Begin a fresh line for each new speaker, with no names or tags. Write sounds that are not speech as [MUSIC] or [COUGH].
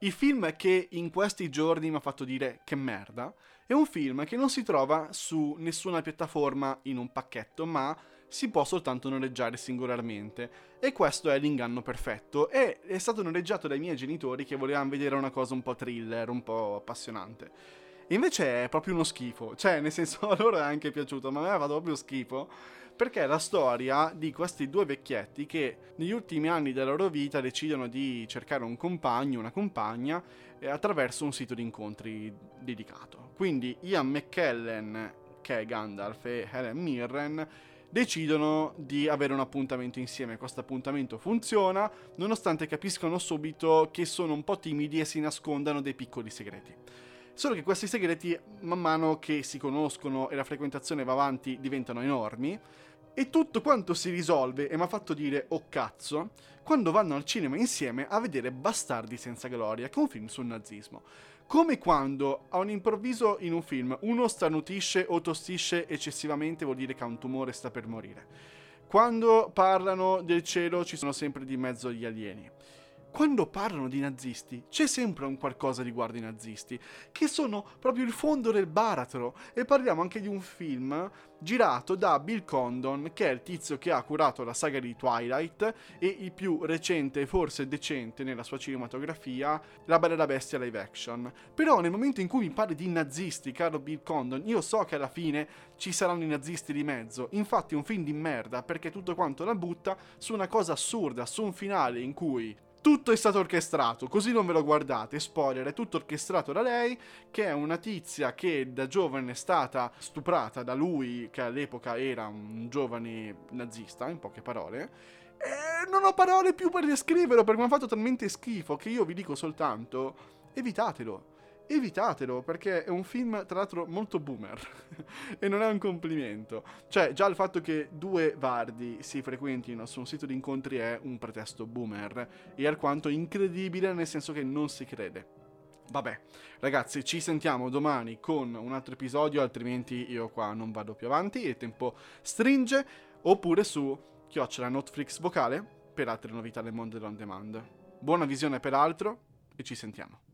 Il film che in questi giorni mi ha fatto dire che merda è un film che non si trova su nessuna piattaforma in un pacchetto, ma si può soltanto noleggiare singolarmente. E questo è l'inganno perfetto. E è stato noleggiato dai miei genitori che volevano vedere una cosa un po' thriller, un po' appassionante. Invece è proprio uno schifo. Cioè, nel senso, [LAUGHS] a loro è anche piaciuto, ma a me fatto proprio schifo. Perché è la storia di questi due vecchietti che negli ultimi anni della loro vita decidono di cercare un compagno, una compagna, eh, attraverso un sito di incontri dedicato. Quindi Ian McKellen, che è Gandalf, e Helen Mirren decidono di avere un appuntamento insieme. Questo appuntamento funziona, nonostante capiscono subito che sono un po' timidi e si nascondano dei piccoli segreti. Solo che questi segreti, man mano che si conoscono e la frequentazione va avanti, diventano enormi. E tutto quanto si risolve, e mi ha fatto dire oh cazzo, quando vanno al cinema insieme a vedere Bastardi senza gloria, che è un film sul nazismo. Come quando a un improvviso in un film uno starnutisce o tossisce eccessivamente vuol dire che ha un tumore e sta per morire. Quando parlano del cielo ci sono sempre di mezzo gli alieni quando parlano di nazisti c'è sempre un qualcosa riguardo i nazisti, che sono proprio il fondo del baratro. E parliamo anche di un film girato da Bill Condon, che è il tizio che ha curato la saga di Twilight e il più recente e forse decente nella sua cinematografia, La Bella e la Bestia live action. Però nel momento in cui mi parli di nazisti, caro Bill Condon, io so che alla fine ci saranno i nazisti di mezzo. Infatti è un film di merda perché tutto quanto la butta su una cosa assurda, su un finale in cui tutto è stato orchestrato, così non ve lo guardate. Spoiler, è tutto orchestrato da lei, che è una tizia che da giovane è stata stuprata da lui, che all'epoca era un giovane nazista, in poche parole. E non ho parole più per descriverlo perché mi ha fatto talmente schifo che io vi dico soltanto evitatelo evitatelo perché è un film tra l'altro molto boomer [LAUGHS] e non è un complimento. Cioè già il fatto che due vardi si frequentino su un sito di incontri è un pretesto boomer e alquanto incredibile nel senso che non si crede. Vabbè, ragazzi, ci sentiamo domani con un altro episodio, altrimenti io qua non vado più avanti, il tempo stringe, oppure su chiocciola Netflix vocale per altre novità del mondo dell'on demand. Buona visione peraltro e ci sentiamo.